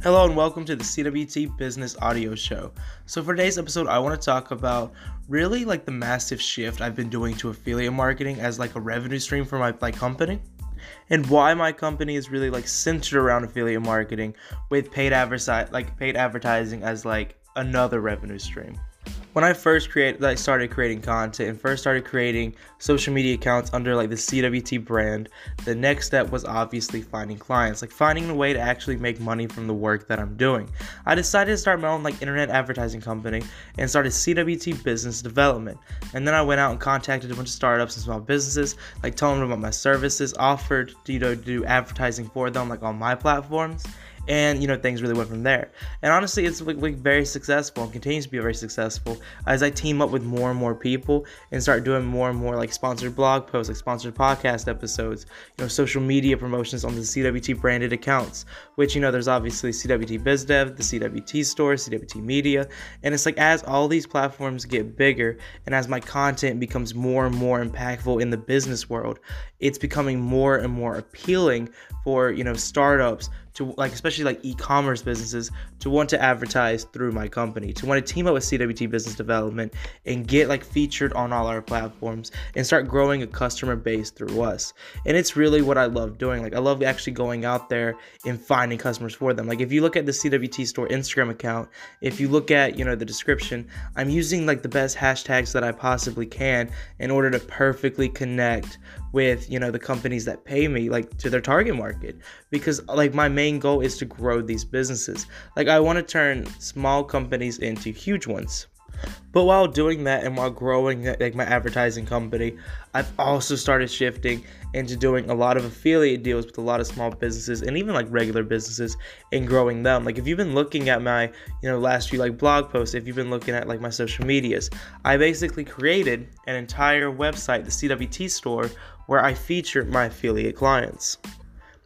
Hello and welcome to the CWT Business Audio Show. So for today's episode, I want to talk about really like the massive shift I've been doing to affiliate marketing as like a revenue stream for my like company and why my company is really like centered around affiliate marketing with paid advertise like paid advertising as like another revenue stream when I first created, I started creating content and first started creating social media accounts under like the CWT brand, the next step was obviously finding clients, like finding a way to actually make money from the work that I'm doing. I decided to start my own like internet advertising company and started CWT Business Development. And then I went out and contacted a bunch of startups and small businesses, like telling them about my services, offered you know to do advertising for them like on my platforms and you know things really went from there. And honestly it's like, like, very successful and continues to be very successful as i team up with more and more people and start doing more and more like sponsored blog posts like sponsored podcast episodes you know social media promotions on the cwt branded accounts which you know there's obviously cwt bizdev the cwt store cwt media and it's like as all these platforms get bigger and as my content becomes more and more impactful in the business world it's becoming more and more appealing for you know startups to like especially like e-commerce businesses to want to advertise through my company to want to team up with cwt business development and get like featured on all our platforms and start growing a customer base through us. And it's really what i love doing. Like i love actually going out there and finding customers for them. Like if you look at the cwt store instagram account if you look at you know the description i'm using like the best hashtags that i possibly can in order to perfectly connect with you know the companies that pay me like to their target market. Because like my main goal is to grow these businesses. Like i want to turn small companies into huge ones. But while doing that and while growing uh, like my advertising company, I've also started shifting into doing a lot of affiliate deals with a lot of small businesses and even like regular businesses and growing them. Like if you've been looking at my, you know, last few like blog posts, if you've been looking at like my social medias, I basically created an entire website, the CWT store, where I feature my affiliate clients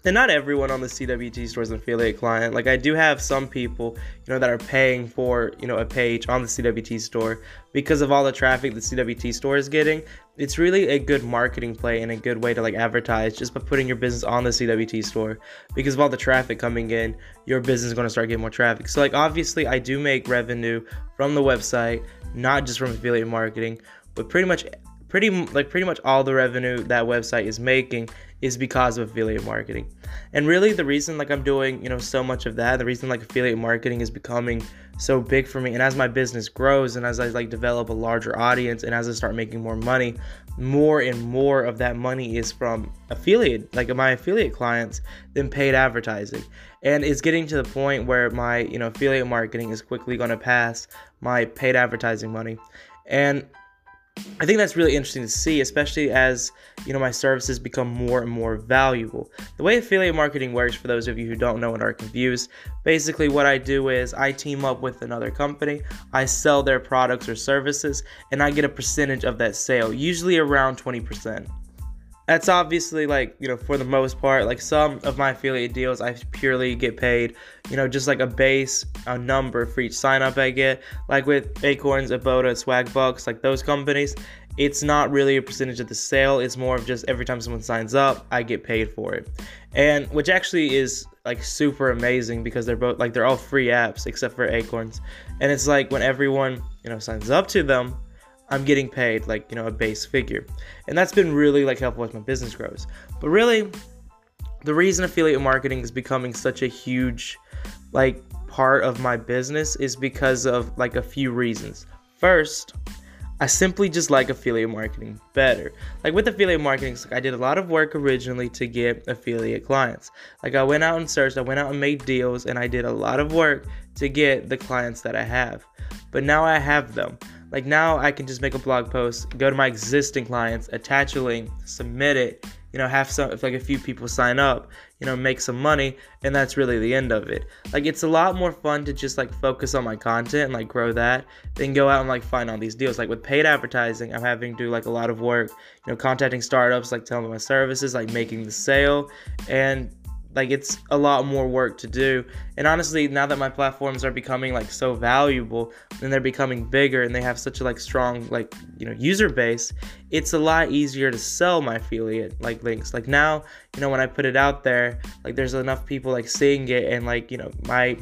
and not everyone on the CWT store is an affiliate client. Like I do have some people, you know, that are paying for, you know, a page on the CWT store because of all the traffic the CWT store is getting. It's really a good marketing play and a good way to like advertise just by putting your business on the CWT store because of all the traffic coming in, your business is going to start getting more traffic. So like obviously I do make revenue from the website, not just from affiliate marketing, but pretty much pretty like pretty much all the revenue that website is making is because of affiliate marketing. And really the reason like I'm doing, you know, so much of that, the reason like affiliate marketing is becoming so big for me and as my business grows and as I like develop a larger audience and as I start making more money, more and more of that money is from affiliate, like my affiliate clients than paid advertising. And it's getting to the point where my, you know, affiliate marketing is quickly going to pass my paid advertising money. And I think that's really interesting to see, especially as you know my services become more and more valuable. The way affiliate marketing works, for those of you who don't know and are confused, basically what I do is I team up with another company, I sell their products or services, and I get a percentage of that sale, usually around 20% that's obviously like you know for the most part like some of my affiliate deals i purely get paid you know just like a base a number for each sign up i get. Like with acorns Ibotta swagbucks like those companies it's not really a percentage of the sale. It's more of just every time someone signs up i get paid for it. And which actually is like super amazing because they're both like they're all free apps except for acorns. And it's like when everyone you know signs up to them I'm getting paid like, you know, a base figure. And that's been really like helpful as my business grows. But really, the reason affiliate marketing is becoming such a huge like part of my business is because of like a few reasons. First, I simply just like affiliate marketing better. Like with affiliate marketing, like I did a lot of work originally to get affiliate clients. Like I went out and searched, I went out and made deals, and I did a lot of work to get the clients that I have. But now I have them. Like now I can just make a blog post, go to my existing clients, attach a link, submit it, you know, have some if like a few people sign up, you know, make some money, and that's really the end of it. Like it's a lot more fun to just like focus on my content and like grow that than go out and like find all these deals. Like with paid advertising, I'm having to do like a lot of work, you know, contacting startups, like telling them my services, like making the sale, and like it's a lot more work to do and honestly now that my platforms are becoming like so valuable and they're becoming bigger and they have such a like strong like you know user base it's a lot easier to sell my affiliate like links like now you know when i put it out there like there's enough people like seeing it and like you know my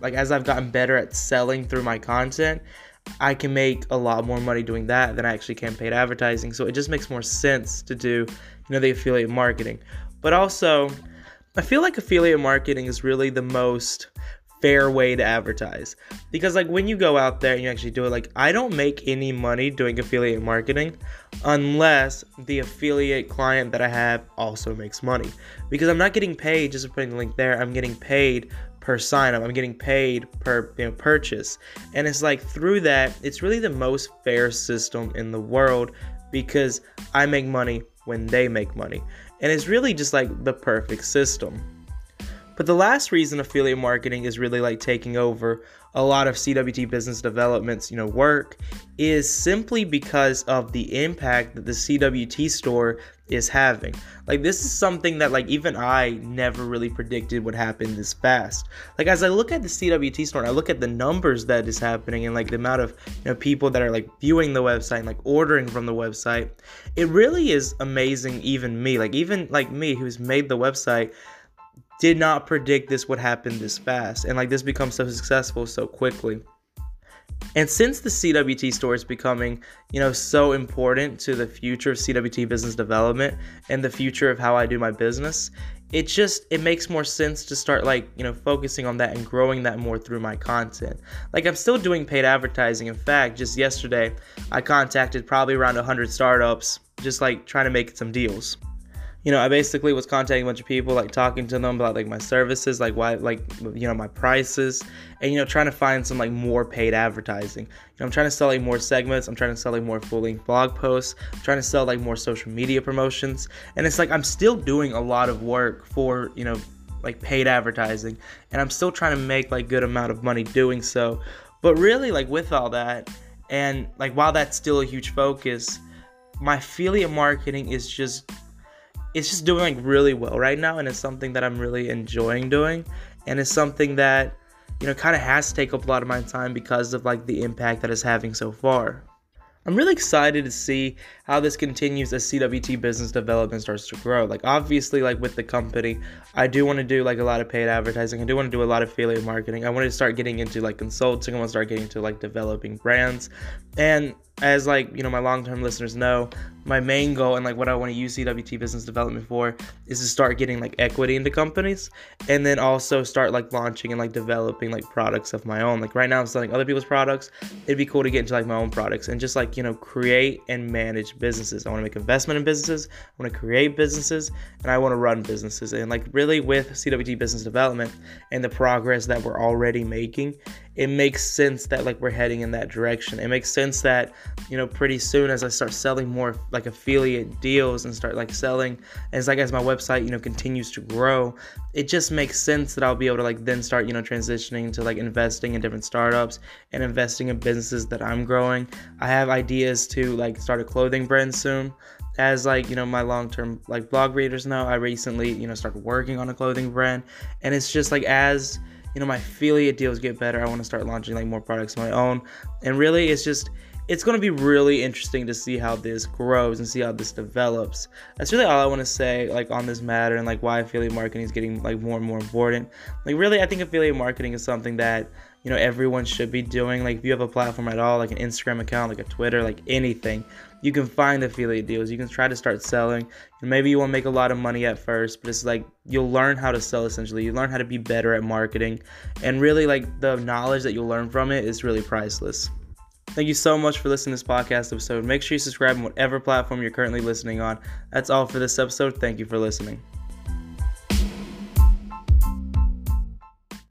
like as i've gotten better at selling through my content I can make a lot more money doing that than I actually can paid advertising. So it just makes more sense to do, you know, the affiliate marketing. But also, I feel like affiliate marketing is really the most fair way to advertise. Because like when you go out there and you actually do it like I don't make any money doing affiliate marketing unless the affiliate client that I have also makes money. Because I'm not getting paid just for putting the link there. I'm getting paid per sign up. I'm getting paid per you know, purchase. And it's like through that it's really the most fair system in the world because I make money when they make money and it's really just like the perfect system. But the last reason affiliate marketing is really like taking over a lot of CWT business development's, you know, work is simply because of the impact that the CWT store is having. Like this is something that like even I never really predicted would happen this fast. Like as I look at the CWT store, I look at the numbers that is happening and like the amount of you know people that are like viewing the website and like ordering from the website. It really is amazing even me. Like even like me who's made the website did not predict this would happen this fast and like this becomes so successful so quickly. And since the CWT store is becoming, you know, so important to the future of CWT business development and the future of how I do my business, it just it makes more sense to start like, you know, focusing on that and growing that more through my content. Like I'm still doing paid advertising. In fact, just yesterday I contacted probably around 100 startups just like trying to make some deals you know, I basically was contacting a bunch of people, like talking to them about like my services, like why, like you know, my prices, and you know, trying to find some like more paid advertising. You know, I'm trying to sell like more segments. I'm trying to sell like more full-length blog posts. I'm trying to sell like more social media promotions, and it's like I'm still doing a lot of work for you know, like paid advertising, and I'm still trying to make like good amount of money doing so. But really, like with all that, and like while that's still a huge focus, my affiliate marketing is just it's just doing like really well right now and it's something that I'm really enjoying doing and it's something that you know kind of has to take up a lot of my time because of like the impact that it's having so far. I'm really excited to see how this continues as CWT business development starts to grow. Like obviously like with the company, I do want to do like a lot of paid advertising. I do want to do a lot of affiliate marketing. I want to start getting into like consulting. I want to start getting into like developing brands. And as like you know my long-term listeners know my main goal and like what i want to use cwt business development for is to start getting like equity into companies and then also start like launching and like developing like products of my own. Like right now i'm selling other people's products. It'd be cool to get into like my own products and just like you know create and manage businesses. I want to make investment in businesses. I want to create businesses and i want to run businesses. And like really with cwt business development and the progress that we're already making it makes sense that like we're heading in that direction. It makes sense that you know pretty soon as I start selling more like affiliate deals and start like selling as like as my website you know continues to grow, it just makes sense that I'll be able to like then start you know transitioning to like investing in different startups and investing in businesses that I'm growing. I have ideas to like start a clothing brand soon as like you know my long-term like blog readers know i recently you know started working on a clothing brand and it's just like as you know my affiliate deals get better. I want to start launching like more products of my own. And really it's just it's going to be really interesting to see how this grows and see how this develops. That's really all i want to say like on this matter and like why affiliate marketing is getting like more and more important. Like really i think affiliate marketing is something that you know everyone should be doing. Like if you have a platform at all like an instagram account like a twitter like anything you can find affiliate deals you can try to start selling and maybe you won't make a lot of money at first but it's like you'll learn how to sell essentially you learn how to be better at marketing and really like the knowledge that you'll learn from it is really priceless Thank you so much for listening to this podcast episode. Make sure you subscribe on whatever platform you're currently listening on. That's all for this episode. Thank you for listening.